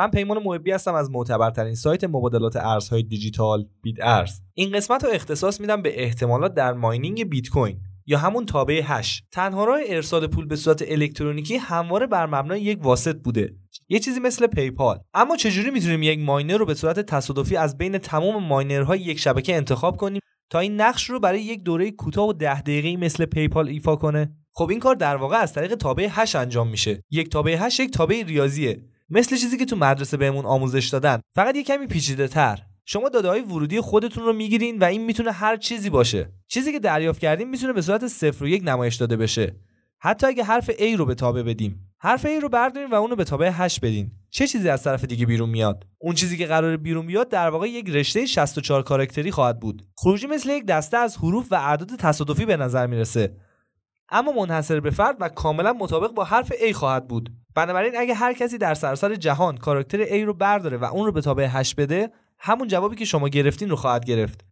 من پیمان محبی هستم از معتبرترین سایت مبادلات ارزهای دیجیتال بیت ارز این قسمت رو اختصاص میدم به احتمالات در mining بیت کوین یا همون تابع hash تنها راه ارسال پول به صورت الکترونیکی همواره بر مبنای یک واسط بوده. یه چیزی مثل PayPal. اما چجوری می‌تونیم یک ماینر رو به صورت تصادفی از بین تمام ماینرهای یک شبکه انتخاب کنیم تا این نقش رو برای یک دوره کوتاه و ده دقیقه‌ای مثل PayPal ایفا کنه؟ خب این کار در واقع از طریق تابع hash انجام میشه. یک تابع hash یک تابع ریاضیه. مثل چیزی که تو مدرسه بهمون آموزش دادن. فقط یه کمی پیچیده تر شما داده های ورودی خودتون رو می‌گیرین و این می‌تونه هر چیزی باشه. چیزی که دریافت کردیم می‌تونه به صورت صفر و یک نمایش داده بشه. حتی اگه حرف A رو به تابع بدیم. حرف A رو بردارین و اونو به تابع 8 بدین. چه چیزی از طرف دیگه بیرون میاد؟ اون چیزی که قرار بیرون بیاد در واقع یک رشته 64 کاراکتری خواهد بود. خروجی مثل یک دسته از حروف و اعداد تصادفی به نظر می‌رسه. اما منحصر به فرد و کاملا مطابق با حرف A خواهد بود. بنابراین اگه هر کسی در سراسر جهان کاراکتر A رو برداره و اون رو به تابع 8 بده همون جوابی که شما گرفتین رو خواهد گرفت.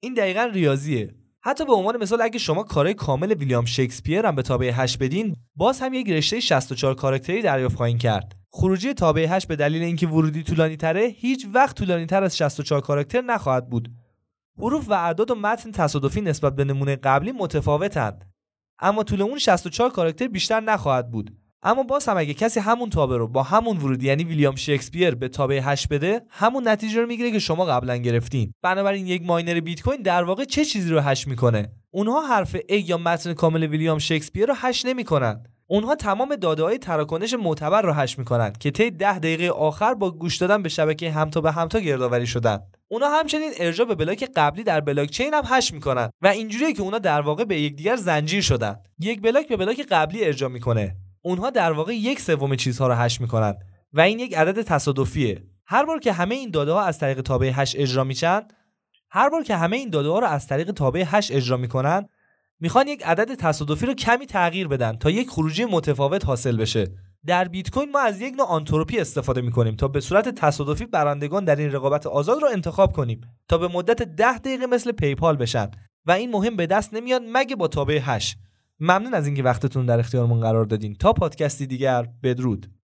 این دقیقا ریاضیه. حتی به عنوان مثال اگه شما کارهای کامل ویلیام شکسپیر هم به تابع 8 بدین باز هم یک رشته 64 کاراکتری دریافت خواهید کرد. خروجی تابع 8 به دلیل اینکه ورودی طولانی تره هیچ وقت طولانی تر از 64 کاراکتر نخواهد بود. حروف و اعداد و متن تصادفی نسبت به نمونه قبلی متفاوتند. اما طول اون 64 کاراکتر بیشتر نخواهد بود. اما باز هم اگه کسی همون تابع رو با همون ورودی یعنی ویلیام شکسپیر به تابع 8 بده همون نتیجه رو می‌گیره که شما قبلا گرفتین. بنابراین یک ماینر بیت کوین در واقع چه چیزی رو hash می‌کنه؟ اونها حرف A یا متن کامل ویلیام شکسپیر رو hash نمی‌کنن. اونها تمام داده های تراکنش معتبر رو hash می‌کنن که طی 10 دقیقه آخر با گوش دادن به شبکه همتا به همتا گردآوری شدن. اونا همچنین ارجاع به بلاک قبلی در بلاک چین هم hash می‌کنن و اینجوریه که اونا در واقع به یکدیگر زنجیر شدن. یک بلاک به بلاک قبلی ارجاع می‌کنه. اونها در واقع یک سوم چیزها رو hash می‌کنن و این یک عدد تصادفیه. هر بار که همه این داده ها از طریق تابع hash اجرا میشن هر بار که همه این داده ها رو از طریق تابع hash اجرا می‌کنن می‌خوان یک عدد تصادفی رو کمی تغییر بدن تا یک خروجی متفاوت حاصل بشه. در بیت کوین ما از یک نوع آنتروپی استفاده می‌کنیم تا به صورت تصادفی برندگان در این رقابت آزاد رو انتخاب کنیم تا به مدت ده دقیقه مثل PayPal بشن و این مهم به دست نمیاد مگه با تابع hash. ممنون از اینکه وقتتون در اختیارمون قرار دادین. تا پادکستی دیگر بدرود.